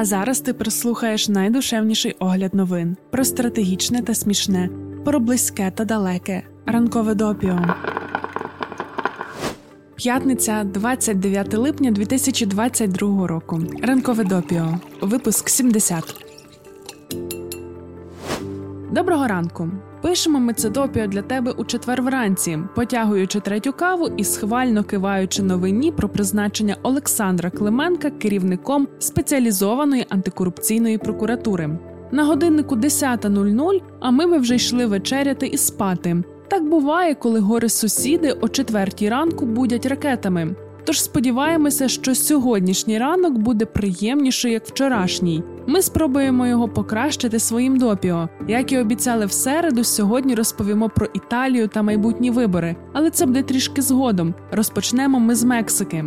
А зараз ти прослухаєш найдушевніший огляд новин про стратегічне та смішне, про близьке та далеке, ранкове допіо. П'ятниця, 29 липня 2022 року. Ранкове допіо. Випуск 70. Доброго ранку. Пишемо ми це допіо для тебе у четвер вранці, потягуючи третю каву і схвально киваючи новині про призначення Олександра Клименка керівником спеціалізованої антикорупційної прокуратури. На годиннику 10.00, а ми би вже йшли вечеряти і спати. Так буває, коли гори сусіди о четвертій ранку будять ракетами. Тож сподіваємося, що сьогоднішній ранок буде приємніший, як вчорашній. Ми спробуємо його покращити своїм допіо. Як і обіцяли в середу, сьогодні розповімо про Італію та майбутні вибори, але це буде трішки згодом. Розпочнемо ми з Мексики.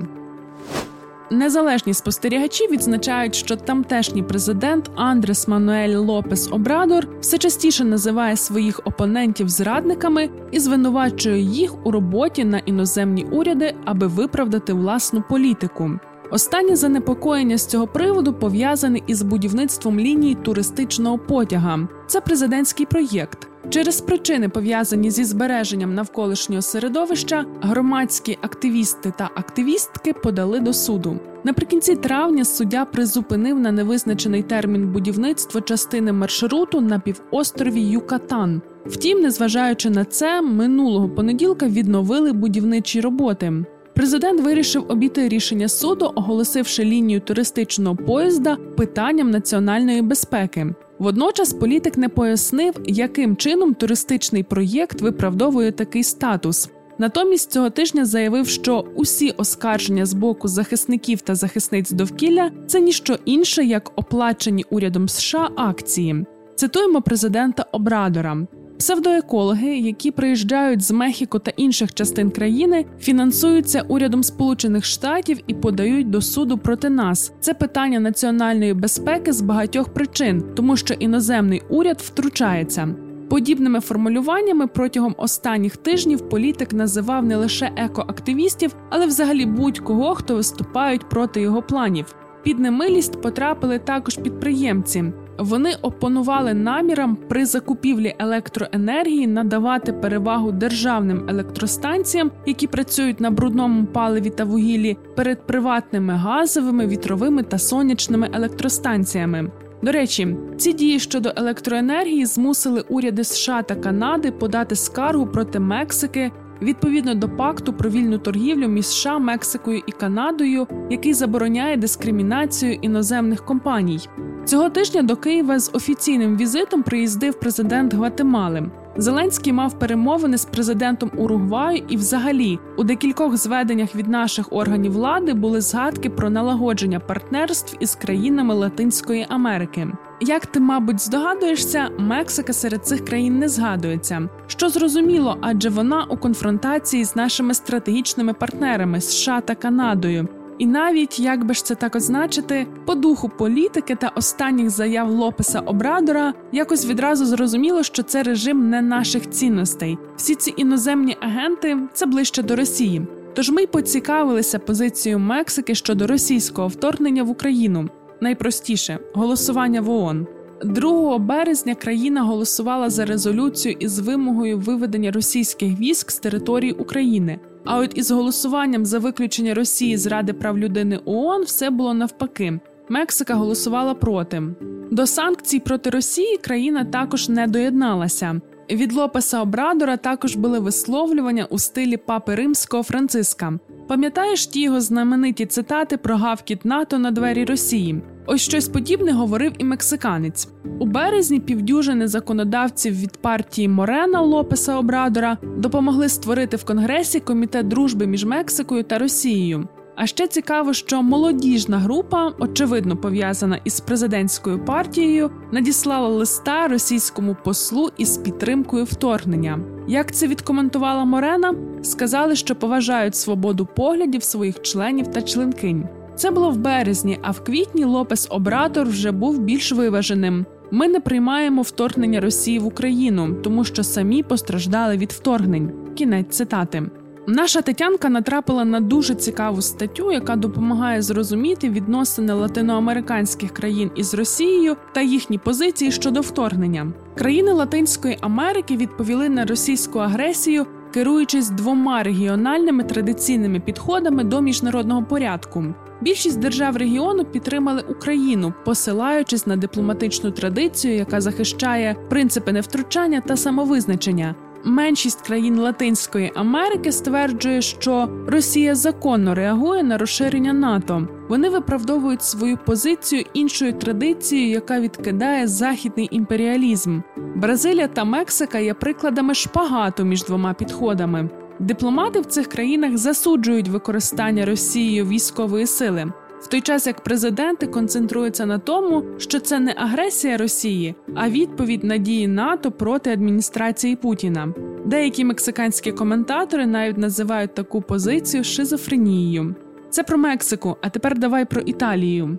Незалежні спостерігачі відзначають, що тамтешній президент Андрес Мануель Лопес Обрадор все частіше називає своїх опонентів зрадниками і звинувачує їх у роботі на іноземні уряди, аби виправдати власну політику. Останнє занепокоєння з цього приводу пов'язане із будівництвом лінії туристичного потяга. Це президентський проєкт. Через причини пов'язані зі збереженням навколишнього середовища громадські активісти та активістки подали до суду. Наприкінці травня суддя призупинив на невизначений термін будівництва частини маршруту на півострові Юкатан. Втім, незважаючи на це, минулого понеділка відновили будівничі роботи. Президент вирішив обійти рішення суду, оголосивши лінію туристичного поїзда питанням національної безпеки. Водночас політик не пояснив, яким чином туристичний проєкт виправдовує такий статус. Натомість цього тижня заявив, що усі оскарження з боку захисників та захисниць довкілля це ніщо інше, як оплачені урядом США акції. Цитуємо президента Обрадора. Псевдоекологи, які приїжджають з Мехіко та інших частин країни, фінансуються урядом Сполучених Штатів і подають до суду проти нас. Це питання національної безпеки з багатьох причин, тому що іноземний уряд втручається. Подібними формулюваннями протягом останніх тижнів політик називав не лише екоактивістів, але взагалі будь-кого, хто виступають проти його планів. Під немилість потрапили також підприємці. Вони опонували намірам при закупівлі електроенергії надавати перевагу державним електростанціям, які працюють на брудному паливі та вугіллі, перед приватними газовими, вітровими та сонячними електростанціями. До речі, ці дії щодо електроенергії змусили уряди США та Канади подати скаргу проти Мексики відповідно до пакту про вільну торгівлю між США, Мексикою і Канадою, який забороняє дискримінацію іноземних компаній. Цього тижня до Києва з офіційним візитом приїздив президент Гватемали. Зеленський мав перемовини з президентом Уругваю, і, взагалі, у декількох зведеннях від наших органів влади були згадки про налагодження партнерств із країнами Латинської Америки. Як ти, мабуть, здогадуєшся, Мексика серед цих країн не згадується, що зрозуміло, адже вона у конфронтації з нашими стратегічними партнерами США та Канадою. І навіть як би ж це так означити, по духу політики та останніх заяв Лопеса Обрадора якось відразу зрозуміло, що це режим не наших цінностей. Всі ці іноземні агенти це ближче до Росії. Тож ми й поцікавилися позицією Мексики щодо російського вторгнення в Україну. Найпростіше голосування в ООН. 2 березня країна голосувала за резолюцію із вимогою виведення російських військ з території України. А от із голосуванням за виключення Росії з Ради прав людини ООН все було навпаки. Мексика голосувала проти. До санкцій проти Росії країна також не доєдналася. Від Лопеса Обрадора також були висловлювання у стилі папи римського Франциска. Пам'ятаєш ті його знамениті цитати про гавкіт НАТО на двері Росії? Ось щось подібне говорив і мексиканець. У березні півдюжини законодавців від партії Морена Лопеса Обрадора допомогли створити в Конгресі комітет дружби між Мексикою та Росією. А ще цікаво, що молодіжна група, очевидно пов'язана із президентською партією, надіслала листа російському послу із підтримкою вторгнення. Як це відкоментувала Морена, сказали, що поважають свободу поглядів своїх членів та членкинь. Це було в березні, а в квітні Лопес Обрадор вже був більш виваженим. Ми не приймаємо вторгнення Росії в Україну, тому що самі постраждали від вторгнень. Кінець цитати. Наша Тетянка натрапила на дуже цікаву статтю, яка допомагає зрозуміти відносини латиноамериканських країн із Росією та їхні позиції щодо вторгнення. Країни Латинської Америки відповіли на російську агресію, керуючись двома регіональними традиційними підходами до міжнародного порядку. Більшість держав регіону підтримали Україну, посилаючись на дипломатичну традицію, яка захищає принципи невтручання та самовизначення. Меншість країн Латинської Америки стверджує, що Росія законно реагує на розширення НАТО. Вони виправдовують свою позицію іншою традицією, яка відкидає західний імперіалізм. Бразилія та Мексика є прикладами шпагату між двома підходами. Дипломати в цих країнах засуджують використання Росією військової сили, в той час як президенти концентруються на тому, що це не агресія Росії, а відповідь на дії НАТО проти адміністрації Путіна. Деякі мексиканські коментатори навіть називають таку позицію шизофренією. Це про Мексику, а тепер давай про Італію.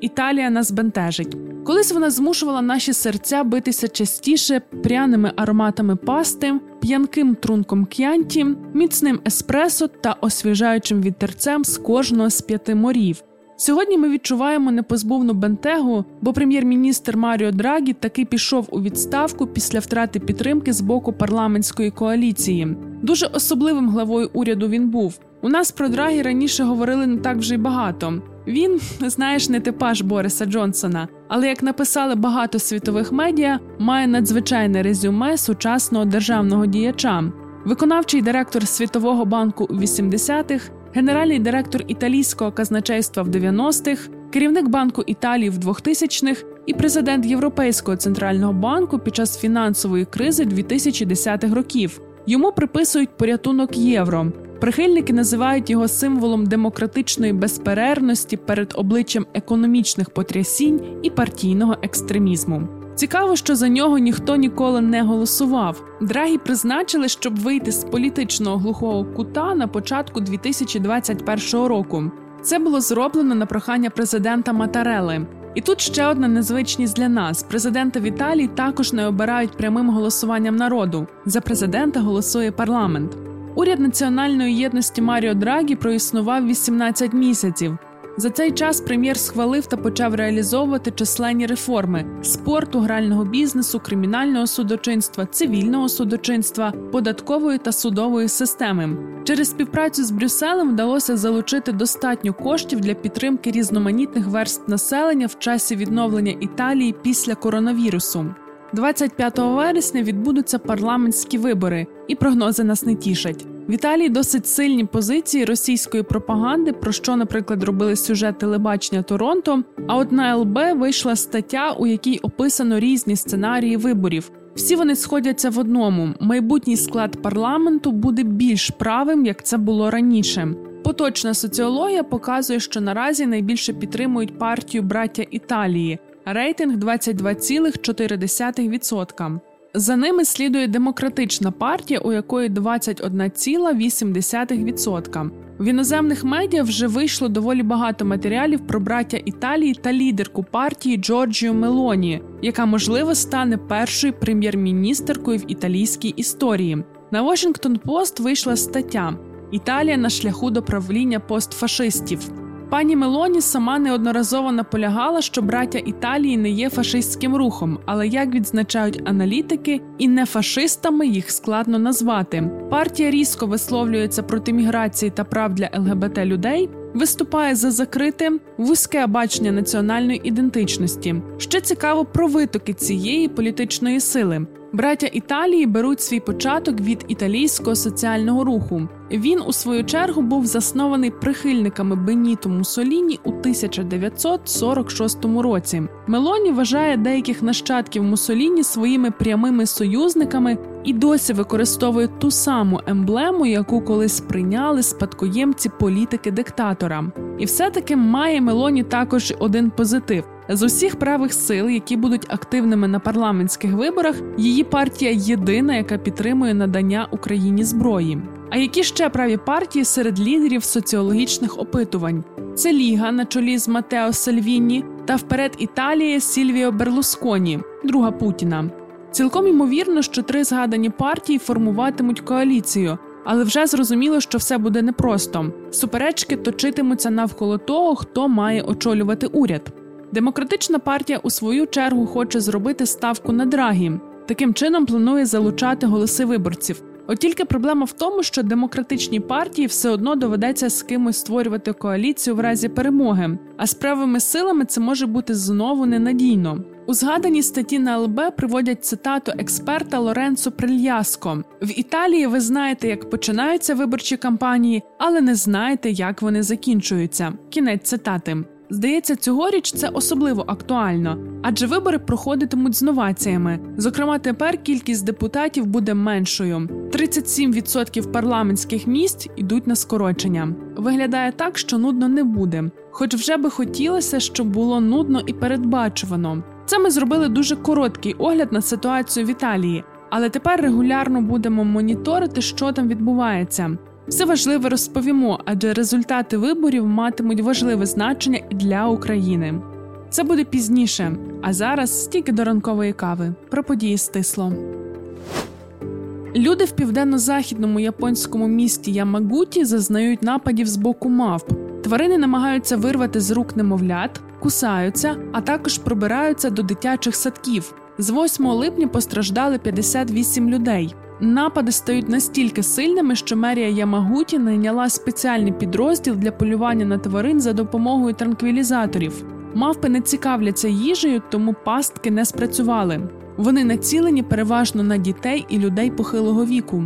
Італія нас бентежить. Колись вона змушувала наші серця битися частіше пряними ароматами пасти, п'янким трунком к'янті, міцним еспресо та освіжаючим вітерцем з кожного з п'яти морів. Сьогодні ми відчуваємо непозбувну бентегу, бо прем'єр-міністр Маріо Драгі таки пішов у відставку після втрати підтримки з боку парламентської коаліції. Дуже особливим главою уряду він був. У нас про Драгі раніше говорили не так вже й багато. Він, знаєш, не типаж Бориса Джонсона, але як написали багато світових медіа, має надзвичайне резюме сучасного державного діяча. Виконавчий директор Світового банку у 80-х, генеральний директор італійського казначейства в 90-х, керівник банку Італії в 2000-х і президент Європейського центрального банку під час фінансової кризи 2010-х років. Йому приписують порятунок євро. Прихильники називають його символом демократичної безперервності перед обличчям економічних потрясінь і партійного екстремізму. Цікаво, що за нього ніхто ніколи не голосував. Драгі призначили, щоб вийти з політичного глухого кута на початку 2021 року. Це було зроблено на прохання президента Матарели. І тут ще одна незвичність для нас: президента в також не обирають прямим голосуванням народу. За президента голосує парламент. Уряд національної єдності Маріо Драгі проіснував 18 місяців. За цей час прем'єр схвалив та почав реалізовувати численні реформи спорту, грального бізнесу, кримінального судочинства, цивільного судочинства, податкової та судової системи. Через співпрацю з Брюсселем вдалося залучити достатньо коштів для підтримки різноманітних верст населення в часі відновлення Італії після коронавірусу. 25 вересня відбудуться парламентські вибори, і прогнози нас не тішать. В Італії досить сильні позиції російської пропаганди, про що, наприклад, робили сюжет телебачення Торонто. А от на ЛБ вийшла стаття, у якій описано різні сценарії виборів. Всі вони сходяться в одному: майбутній склад парламенту буде більш правим, як це було раніше. Поточна соціологія показує, що наразі найбільше підтримують партію браття Італії рейтинг 22,4%. За ними слідує демократична партія, у якої 21,8%. В іноземних медіа вже вийшло доволі багато матеріалів про браття Італії та лідерку партії Джорджію Мелоні, яка можливо стане першою прем'єр-міністеркою в італійській історії. На Washington Post вийшла стаття Італія на шляху до правління постфашистів. Пані Мелоні сама неодноразово наполягала, що браття Італії не є фашистським рухом, але як відзначають аналітики, і не фашистами їх складно назвати. Партія різко висловлюється проти міграції та прав для ЛГБТ людей, виступає за закрите вузьке бачення національної ідентичності. Ще цікаво про витоки цієї політичної сили. Браття Італії беруть свій початок від італійського соціального руху. Він, у свою чергу, був заснований прихильниками Беніто Мусоліні у 1946 році. Мелоні вважає деяких нащадків Мусоліні своїми прямими союзниками і досі використовує ту саму емблему, яку колись прийняли спадкоємці політики диктатора. І все-таки має Мелоні також один позитив. З усіх правих сил, які будуть активними на парламентських виборах, її партія єдина, яка підтримує надання Україні зброї. А які ще праві партії серед лідерів соціологічних опитувань? Це Ліга на чолі з Матео Сальвіні та вперед Італія Сільвіо Берлусконі, друга Путіна. Цілком ймовірно, що три згадані партії формуватимуть коаліцію, Але вже зрозуміло, що все буде непросто. Суперечки точитимуться навколо того, хто має очолювати уряд. Демократична партія у свою чергу хоче зробити ставку на драгі. Таким чином планує залучати голоси виборців. От тільки проблема в тому, що демократичній партії все одно доведеться з кимось створювати коаліцію в разі перемоги, а з правими силами це може бути знову ненадійно. У згаданій статті на ЛБ приводять цитату експерта Лоренцо Прильяско: в Італії ви знаєте, як починаються виборчі кампанії, але не знаєте, як вони закінчуються. Кінець цитати. Здається, цьогоріч це особливо актуально, адже вибори проходитимуть з новаціями. Зокрема, тепер кількість депутатів буде меншою. 37% парламентських місць йдуть на скорочення. Виглядає так, що нудно не буде, хоч вже би хотілося, щоб було нудно і передбачувано. Це ми зробили дуже короткий огляд на ситуацію в Італії, але тепер регулярно будемо моніторити, що там відбувається. Все важливе розповімо, адже результати виборів матимуть важливе значення і для України. Це буде пізніше, а зараз стільки до ранкової кави. Про події стисло. Люди в південно-західному японському місті Ямагуті зазнають нападів з боку мавп. Тварини намагаються вирвати з рук немовлят, кусаються, а також пробираються до дитячих садків. З 8 липня постраждали 58 людей. Напади стають настільки сильними, що мерія Ямагуті найняла спеціальний підрозділ для полювання на тварин за допомогою транквілізаторів. Мавпи не цікавляться їжею, тому пастки не спрацювали. Вони націлені переважно на дітей і людей похилого віку.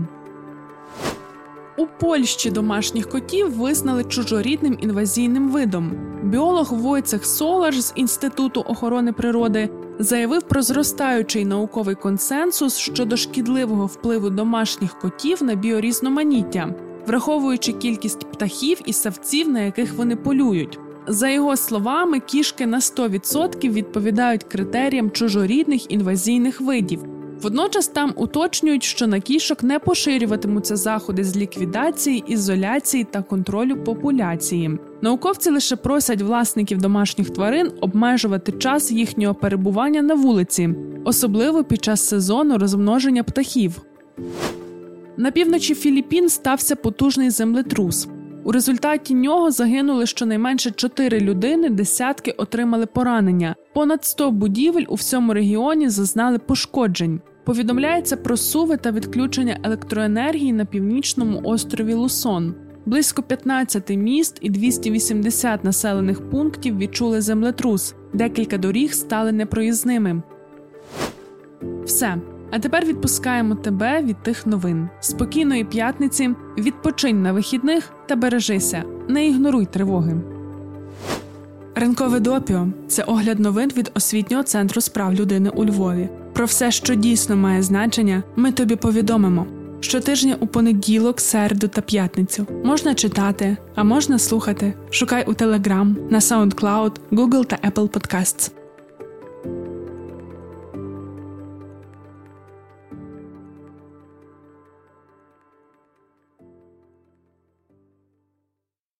У Польщі домашніх котів визнали чужорідним інвазійним видом. Біолог Войцех Солаш з Інституту охорони природи заявив про зростаючий науковий консенсус щодо шкідливого впливу домашніх котів на біорізноманіття, враховуючи кількість птахів і савців, на яких вони полюють. За його словами, кішки на 100% відповідають критеріям чужорідних інвазійних видів. Водночас там уточнюють, що на кішок не поширюватимуться заходи з ліквідації, ізоляції та контролю популяції. Науковці лише просять власників домашніх тварин обмежувати час їхнього перебування на вулиці, особливо під час сезону розмноження птахів. На півночі Філіппін стався потужний землетрус. У результаті нього загинули щонайменше чотири людини, десятки отримали поранення. Понад 100 будівель у всьому регіоні зазнали пошкоджень. Повідомляється про суви та відключення електроенергії на північному острові Лусон. Близько 15 міст і 280 населених пунктів відчули землетрус. Декілька доріг стали непроїзними. Все. А тепер відпускаємо тебе від тих новин. Спокійної п'ятниці, відпочинь на вихідних та бережися. Не ігноруй тривоги. Ранкове допіо це огляд новин від освітнього центру справ людини у Львові. Про все, що дійсно має значення, ми тобі повідомимо. Щотижня у понеділок, середу та п'ятницю можна читати, а можна слухати. Шукай у Telegram, на SoundCloud, Google та Apple Podcasts.